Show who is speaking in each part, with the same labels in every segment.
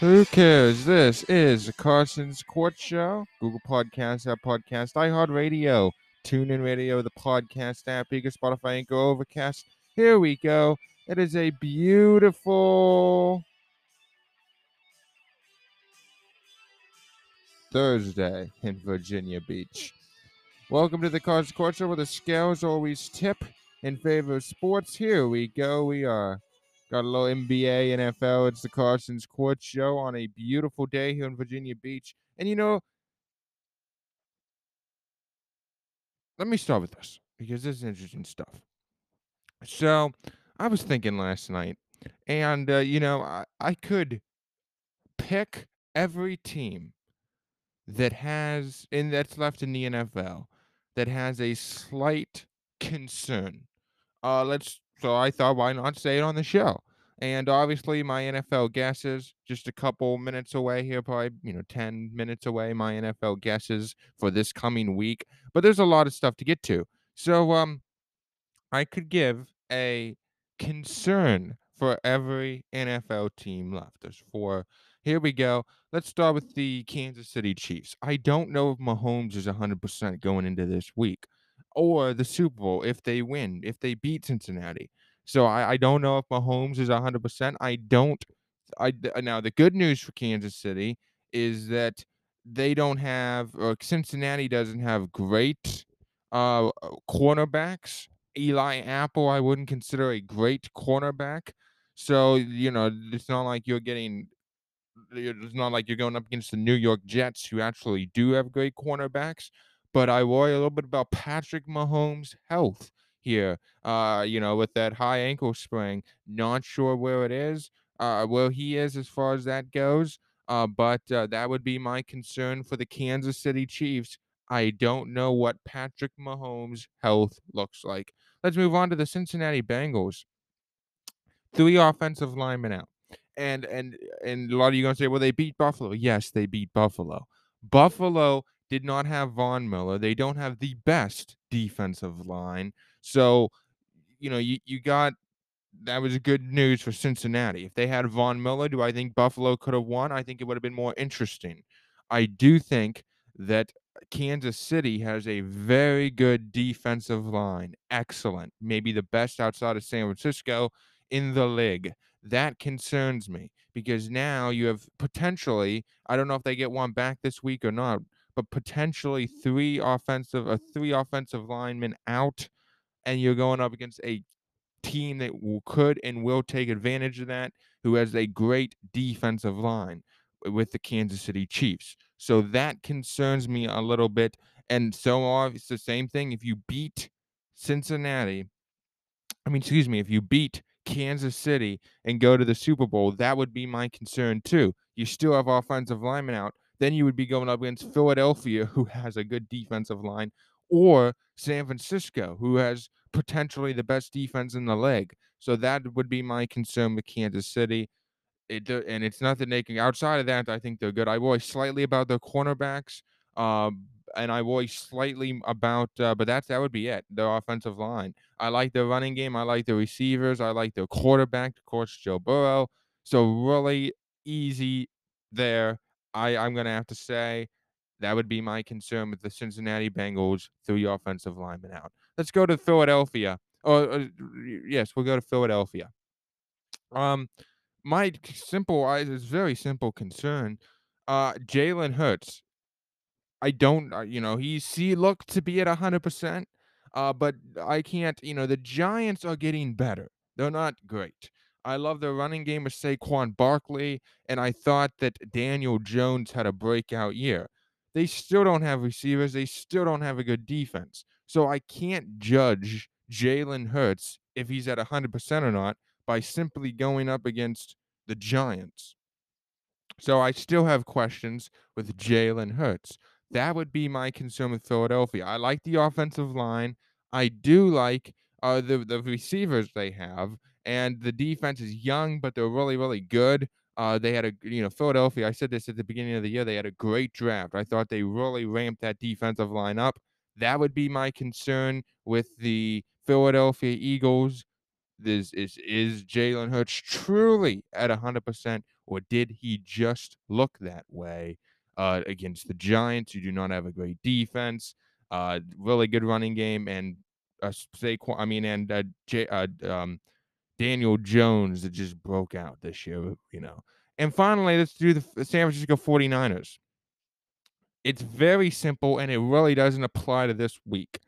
Speaker 1: Who cares? This is Carson's Court Show. Google Podcasts, Apple Podcast, iHeartRadio, TuneIn Radio, the podcast app, Eager, Spotify, Anchor, Overcast. Here we go. It is a beautiful Thursday in Virginia Beach. Welcome to the Carson's Court Show, where the scales always tip in favor of sports. Here we go. We are Got a little NBA, NFL. It's the Carson's Court Show on a beautiful day here in Virginia Beach. And you know, let me start with this because this is interesting stuff. So, I was thinking last night, and uh, you know, I, I could pick every team that has, and that's left in the NFL, that has a slight concern. Uh, let's so I thought, why not say it on the show? And obviously, my NFL guesses just a couple minutes away here, probably, you know, 10 minutes away, my NFL guesses for this coming week. But there's a lot of stuff to get to. So, um, I could give a concern for every NFL team left. There's four. Here we go. Let's start with the Kansas City Chiefs. I don't know if Mahomes is 100% going into this week or the Super Bowl if they win, if they beat Cincinnati. So I, I don't know if Mahomes is 100%. I don't. I uh, now the good news for Kansas City is that they don't have or Cincinnati doesn't have great uh, uh cornerbacks. Eli Apple, I wouldn't consider a great cornerback. So, you know, it's not like you're getting it's not like you're going up against the New York Jets who actually do have great cornerbacks. But I worry a little bit about Patrick Mahomes' health here. Uh, you know, with that high ankle sprain, not sure where it is, uh, where he is as far as that goes. Uh, but uh, that would be my concern for the Kansas City Chiefs. I don't know what Patrick Mahomes' health looks like. Let's move on to the Cincinnati Bengals. Three offensive linemen out. And and and a lot of you gonna say, well, they beat Buffalo. Yes, they beat Buffalo. Buffalo did not have Von Miller. They don't have the best defensive line. So, you know, you, you got that was good news for Cincinnati. If they had Von Miller, do I think Buffalo could have won? I think it would have been more interesting. I do think that Kansas City has a very good defensive line. Excellent. Maybe the best outside of San Francisco in the league. That concerns me because now you have potentially, I don't know if they get one back this week or not, but potentially three offensive, uh, three offensive linemen out, and you're going up against a team that could and will take advantage of that, who has a great defensive line with the Kansas City Chiefs. So that concerns me a little bit. And so it's the same thing. If you beat Cincinnati, I mean, excuse me, if you beat Kansas City and go to the Super Bowl, that would be my concern too. You still have offensive linemen out. Then you would be going up against Philadelphia, who has a good defensive line, or San Francisco, who has potentially the best defense in the league. So that would be my concern with Kansas City. It, and it's nothing they can. Outside of that, I think they're good. I worry slightly about their cornerbacks, uh, and I worry slightly about, uh, but that's that would be it. Their offensive line. I like their running game. I like the receivers. I like their quarterback, of course, Joe Burrow. So really easy there. I I'm gonna have to say that would be my concern with the Cincinnati Bengals, three offensive linemen out. Let's go to Philadelphia. Oh, uh, yes, we'll go to Philadelphia. Um, my simple, is very simple concern. Uh, Jalen Hurts. I don't, uh, you know, he's he looked to be at hundred percent. Uh, but I can't, you know, the Giants are getting better. They're not great. I love the running game of Saquon Barkley, and I thought that Daniel Jones had a breakout year. They still don't have receivers. They still don't have a good defense. So I can't judge Jalen Hurts if he's at 100% or not by simply going up against the Giants. So I still have questions with Jalen Hurts. That would be my concern with Philadelphia. I like the offensive line. I do like uh, the the receivers they have, and the defense is young, but they're really really good. Uh, they had a you know Philadelphia. I said this at the beginning of the year. They had a great draft. I thought they really ramped that defensive line up. That would be my concern with the Philadelphia Eagles. this is is Jalen Hurts truly at 100%, or did he just look that way uh, against the Giants, who do not have a great defense, uh, really good running game, and uh, Saquon, I mean, and uh, J, uh, um, Daniel Jones that just broke out this year, you know. And finally, let's do the San Francisco 49ers. It's very simple, and it really doesn't apply to this week.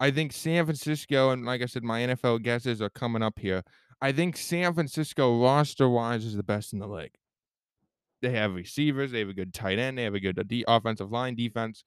Speaker 1: I think San Francisco, and like I said, my NFL guesses are coming up here. I think San Francisco roster wise is the best in the league. They have receivers, they have a good tight end, they have a good uh, de- offensive line defense.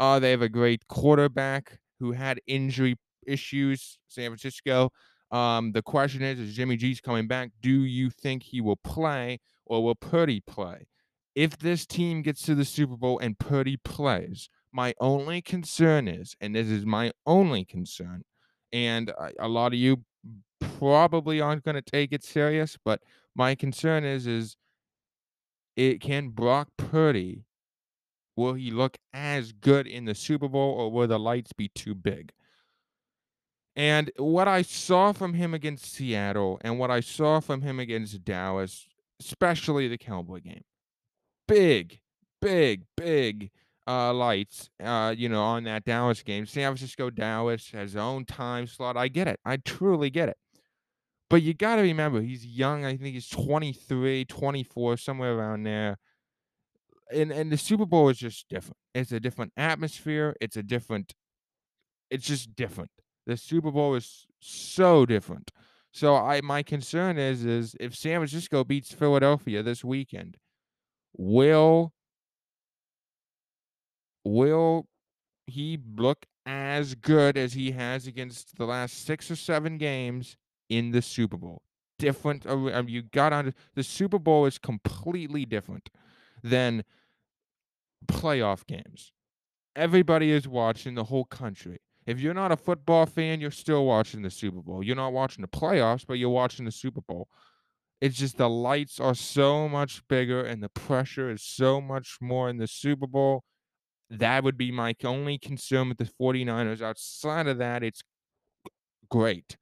Speaker 1: Uh, they have a great quarterback who had injury issues. San Francisco. Um, the question is, is Jimmy G's coming back? Do you think he will play or will Purdy play? If this team gets to the Super Bowl and Purdy plays, my only concern is, and this is my only concern, and a, a lot of you probably aren't going to take it serious, but my concern is, is it can Brock Purdy will he look as good in the Super Bowl or will the lights be too big? And what I saw from him against Seattle and what I saw from him against Dallas, especially the Cowboy game, big, big, big uh, lights, uh, you know, on that Dallas game. San Francisco, Dallas has his own time slot. I get it. I truly get it. But you got to remember, he's young. I think he's 23, 24, somewhere around there. And and the Super Bowl is just different. It's a different atmosphere. It's a different. It's just different. The Super Bowl is so different. So I my concern is is if San Francisco beats Philadelphia this weekend, will will he look as good as he has against the last six or seven games in the Super Bowl? Different. uh, um, You got on the Super Bowl is completely different than playoff games. Everybody is watching the whole country. If you're not a football fan, you're still watching the Super Bowl. You're not watching the playoffs, but you're watching the Super Bowl. It's just the lights are so much bigger and the pressure is so much more in the Super Bowl. That would be my only concern with the 49ers. Outside of that, it's great.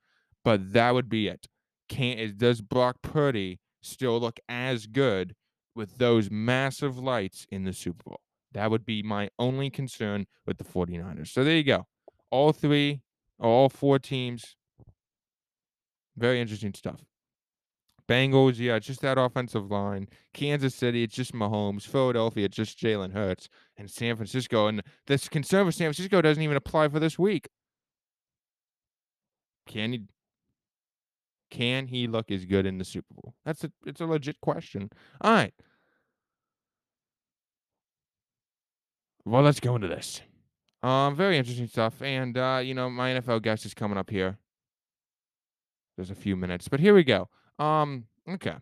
Speaker 1: But that would be it. Can't does Brock Purdy still look as good with those massive lights in the Super Bowl? That would be my only concern with the 49ers. So there you go. All three, or all four teams. Very interesting stuff. Bengals, yeah, just that offensive line. Kansas City, it's just Mahomes. Philadelphia, it's just Jalen Hurts. And San Francisco, and this concern for San Francisco doesn't even apply for this week. Can he can he look as good in the Super Bowl? That's a it's a legit question. All right. Well, let's go into this. Um, very interesting stuff. And uh, you know, my NFL guest is coming up here. There's a few minutes, but here we go. Um, okay.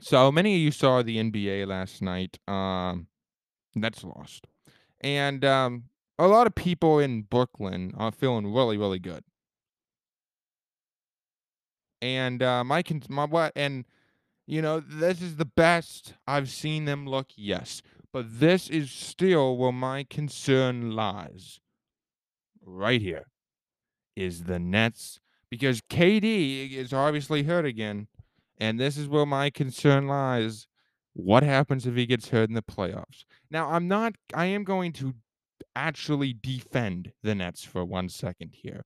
Speaker 1: So many of you saw the NBA last night. Um, Nets lost, and um, a lot of people in Brooklyn are feeling really, really good. And uh, my my what and you know this is the best I've seen them look. Yes, but this is still where my concern lies. Right here is the Nets because KD is obviously hurt again, and this is where my concern lies. What happens if he gets hurt in the playoffs? Now, I'm not, I am going to actually defend the Nets for one second here.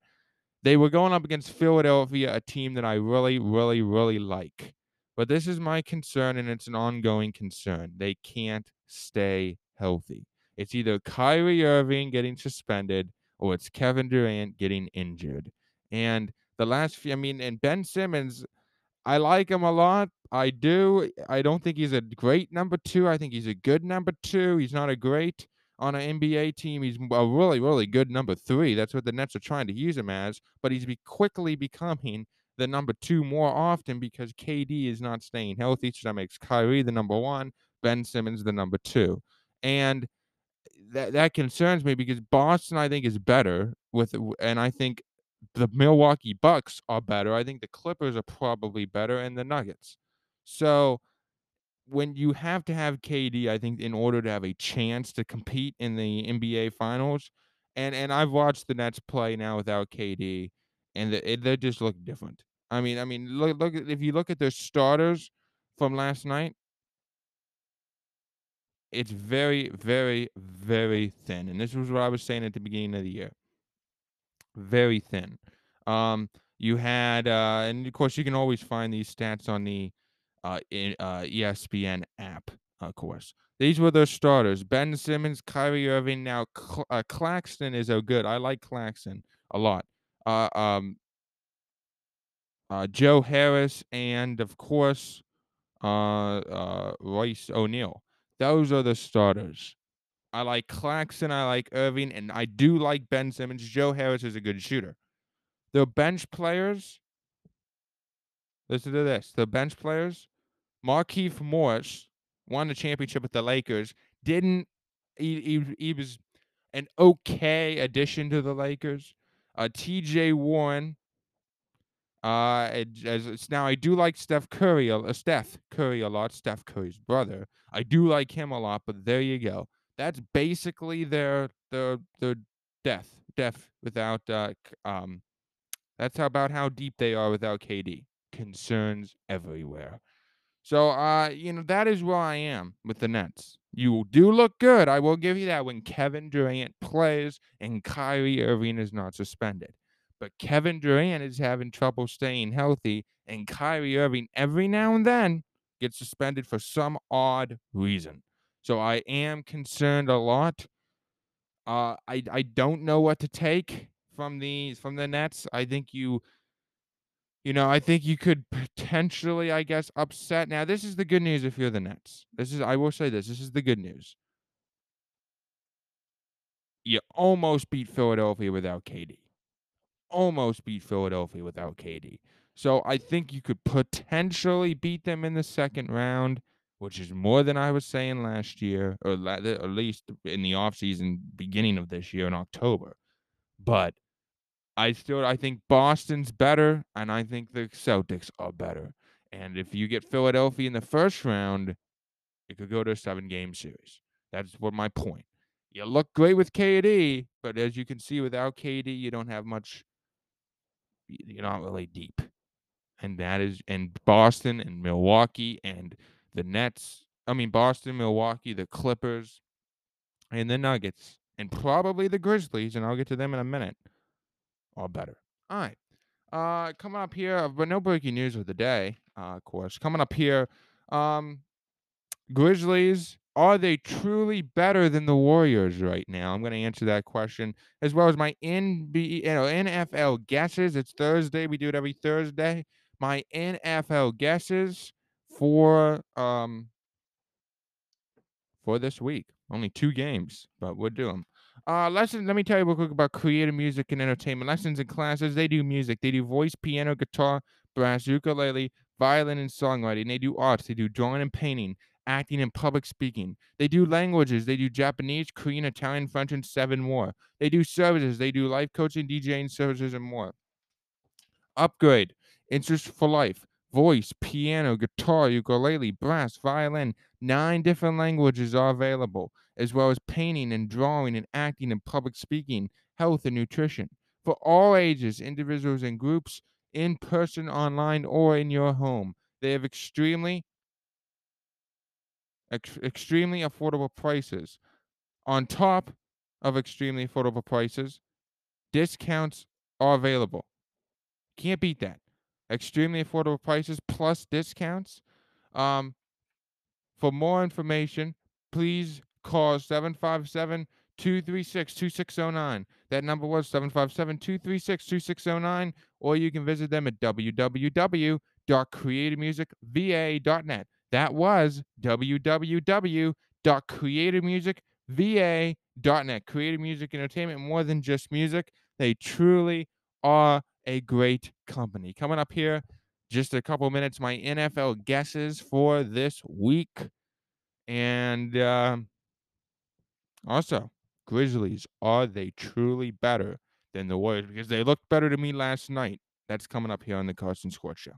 Speaker 1: They were going up against Philadelphia, a team that I really, really, really like. But this is my concern, and it's an ongoing concern. They can't stay healthy. It's either Kyrie Irving getting suspended or it's Kevin Durant getting injured. And the last few, I mean, and Ben Simmons, I like him a lot. I do. I don't think he's a great number two. I think he's a good number two. He's not a great on an NBA team. He's a really, really good number three. That's what the Nets are trying to use him as. But he's be quickly becoming the number two more often because KD is not staying healthy. So that makes Kyrie the number one, Ben Simmons the number two. And that that concerns me because Boston, I think, is better with, and I think the Milwaukee Bucks are better. I think the Clippers are probably better, and the Nuggets. So when you have to have KD, I think in order to have a chance to compete in the NBA Finals, and and I've watched the Nets play now without KD, and the, it, they just look different. I mean I mean, look look if you look at their starters from last night it's very, very, very thin, and this was what I was saying at the beginning of the year. Very thin. Um, you had, uh and of course, you can always find these stats on the, uh, in, uh, ESPN app, of course. These were their starters: Ben Simmons, Kyrie Irving. Now, Cl uh, Claxton is a good I like Claxton a lot. Uh, um uh, Joe Harris, and of course, uh, uh, Royce O'Neale. Those are the starters. I like Claxton, I like Irving, and I do like Ben Simmons. Joe Harris is a good shooter. The bench players listen to this. The bench players, Markieff Morris won the championship with the Lakers. Didn't he, he, he was an okay addition to the Lakers. Uh, TJ Warren. Uh, it, as it's now I do like Steph Curry, uh, Steph Curry a lot. Steph Curry's brother. I do like him a lot, but there you go. That's basically their their their death, death without uh, um. That's about how deep they are without KD. Concerns everywhere. So, uh, you know, that is where I am with the Nets. You do look good, I will give you that, when Kevin Durant plays and Kyrie Irving is not suspended. But Kevin Durant is having trouble staying healthy, and Kyrie Irving, every now and then, gets suspended for some odd reason. So I am concerned a lot. Uh, I I don't know what to take from the from the Nets. I think you you know, I think you could potentially, I guess, upset. Now, this is the good news if you're the Nets. This is I will say this. This is the good news. You almost beat Philadelphia without KD. Almost beat Philadelphia without KD. So I think you could potentially beat them in the second round, which is more than I was saying last year, or at least in the offseason, beginning of this year in October. But I still I think Boston's better, and I think the Celtics are better. And if you get Philadelphia in the first round, it could go to a seven game series. That's what my point. You look great with KD, but as you can see, without KD, you don't have much. You're not really deep, and that is and Boston and Milwaukee and the Nets. I mean Boston, Milwaukee, the Clippers, and the Nuggets, and probably the Grizzlies. And I'll get to them in a minute all better. All right. Uh, coming up here, but no breaking news of the day, uh, of course. Coming up here, um, Grizzlies, are they truly better than the Warriors right now? I'm going to answer that question as well as my NB, you know, NFL guesses. It's Thursday. We do it every Thursday. My NFL guesses for um for this week. Only two games, but we'll do them. Uh, lessons. Let me tell you real quick about creative music and entertainment lessons and classes. They do music. They do voice, piano, guitar, brass, ukulele, violin, and songwriting. They do arts. They do drawing and painting, acting and public speaking. They do languages. They do Japanese, Korean, Italian, French, and seven more. They do services. They do life coaching, DJing services, and more. Upgrade. Interest for life voice, piano, guitar, ukulele, brass, violin. Nine different languages are available, as well as painting and drawing and acting and public speaking, health and nutrition. For all ages, individuals and groups, in person, online, or in your home. They have extremely, ex- extremely affordable prices. On top of extremely affordable prices, discounts are available. Can't beat that extremely affordable prices plus discounts. Um, for more information, please call 757 236 2609. That number was 757 236 2609, or you can visit them at www.creativemusicva.net. That was www.creativemusicva.net. Creative music entertainment, more than just music. They truly are a great company. Coming up here, just a couple minutes, my NFL guesses for this week. And uh, also, Grizzlies, are they truly better than the Warriors? Because they looked better to me last night. That's coming up here on the Carson Sports Show.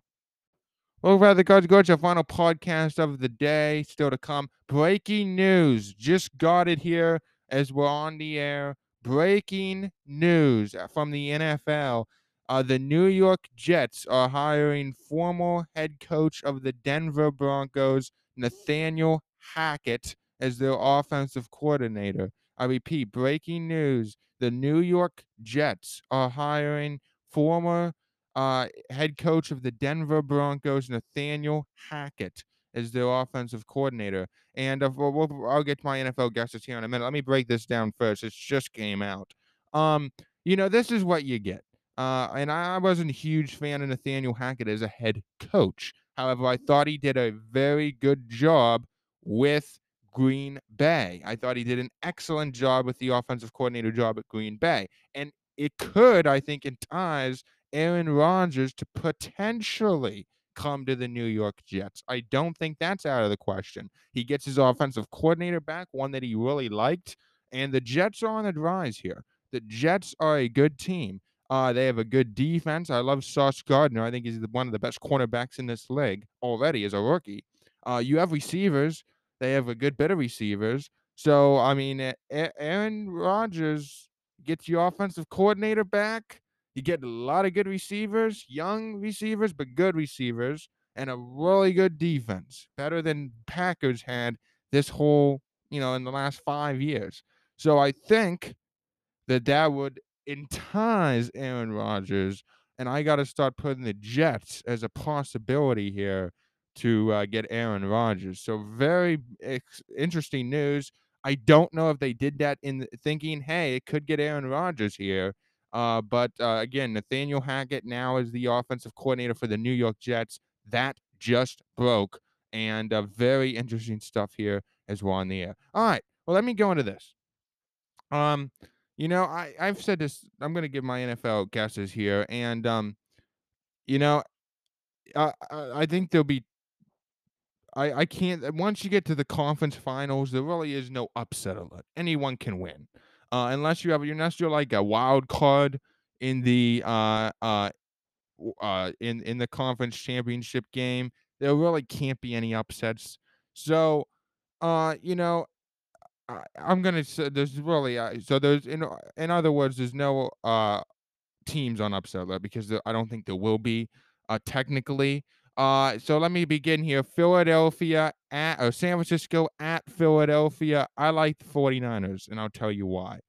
Speaker 1: Over at the Carson Sports Show, final podcast of the day, still to come. Breaking news. Just got it here as we're on the air. Breaking news from the NFL Uh, the New York Jets are hiring former head coach of the Denver Broncos, Nathaniel Hackett, as their offensive coordinator. I repeat, breaking news. The New York Jets are hiring former uh, head coach of the Denver Broncos, Nathaniel Hackett, as their offensive coordinator. And uh, we'll, we'll, I'll get to my NFL guesses here in a minute. Let me break this down first. It just came out. Um, you know, this is what you get. Uh, and I wasn't a huge fan of Nathaniel Hackett as a head coach. However, I thought he did a very good job with Green Bay. I thought he did an excellent job with the offensive coordinator job at Green Bay. And it could, I think, entice Aaron Rodgers to potentially come to the New York Jets. I don't think that's out of the question. He gets his offensive coordinator back, one that he really liked, and the Jets are on the rise here. The Jets are a good team. Uh, they have a good defense. I love Sauce Gardner. I think he's one of the best cornerbacks in this league already as a rookie. Uh, you have receivers. They have a good bit of receivers. So, I mean, Aaron Rodgers gets your offensive coordinator back. You get a lot of good receivers, young receivers, but good receivers, and a really good defense, better than Packers had this whole, you know, in the last five years. So I think that that would entice Aaron Rodgers, and I got to start putting the Jets as a possibility here to uh, get Aaron Rodgers. So very ex- interesting news. I don't know if they did that in thinking, hey, it could get Aaron Rodgers here. Uh, but uh, again, Nathaniel Hackett now is the offensive coordinator for the New York Jets. That just broke, and uh, very interesting stuff here as well on the air. All right, well, let me go into this. Um, you know, I I've said this. I'm gonna give my NFL guesses here, and um, you know, I I, I think there'll be. I, I can't once you get to the conference finals, there really is no upset alert. Anyone can win, uh, unless you have unless you're like a wild card in the uh uh uh in in the conference championship game. There really can't be any upsets. So, uh, you know, I, I'm gonna say there's really uh, so there's in in other words, there's no uh teams on upset because there, I don't think there will be uh technically. Uh, so let me begin here. Philadelphia at or San Francisco at Philadelphia. I like the 49ers, and I'll tell you why.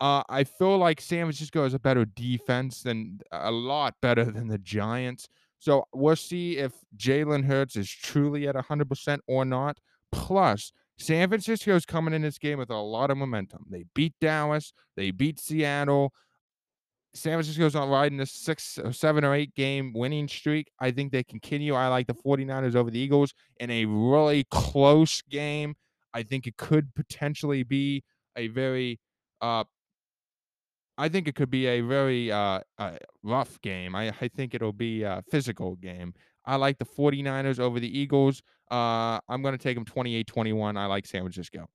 Speaker 1: Uh, I feel like San Francisco has a better defense than a lot better than the Giants. So we'll see if Jalen Hurts is truly at 100% or not. Plus, San Francisco is coming in this game with a lot of momentum. They beat Dallas, they beat Seattle. San Francisco's on riding a six or seven or eight game winning streak. I think they continue. I like the 49ers over the Eagles in a really close game. I think it could potentially be a very uh I think it could be a very uh, uh rough game. I, I think it'll be a physical game. I like the 49ers over the Eagles. Uh, I'm going to take them 28 21. I like San Francisco.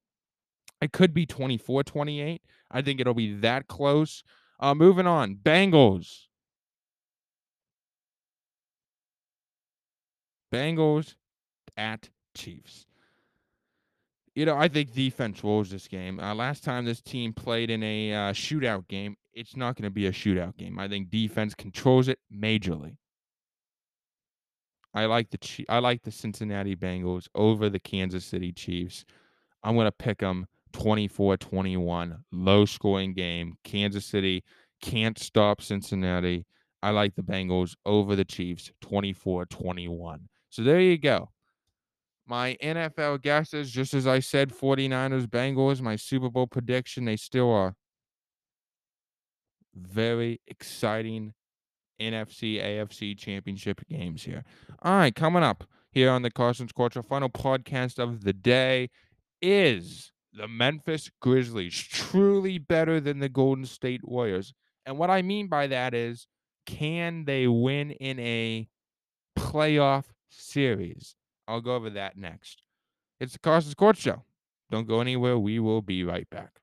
Speaker 1: It could be 24 28. I think it'll be that close. Uh, moving on. Bengals. Bengals at Chiefs. You know, I think defense rules this game. Uh, last time this team played in a uh, shootout game, it's not going to be a shootout game. I think defense controls it majorly. I like the I like the Cincinnati Bengals over the Kansas City Chiefs. I'm going to pick them 24-21, low scoring game. Kansas City can't stop Cincinnati. I like the Bengals over the Chiefs 24-21. So there you go. My NFL guesses, just as I said, 49ers, Bengals, my Super Bowl prediction, they still are very exciting NFC, AFC championship games here. All right, coming up here on the Carson's Culture, final podcast of the day is the Memphis Grizzlies truly better than the Golden State Warriors? And what I mean by that is, can they win in a playoff series? I'll go over that next. It's the Carson's Court Show. Don't go anywhere. We will be right back.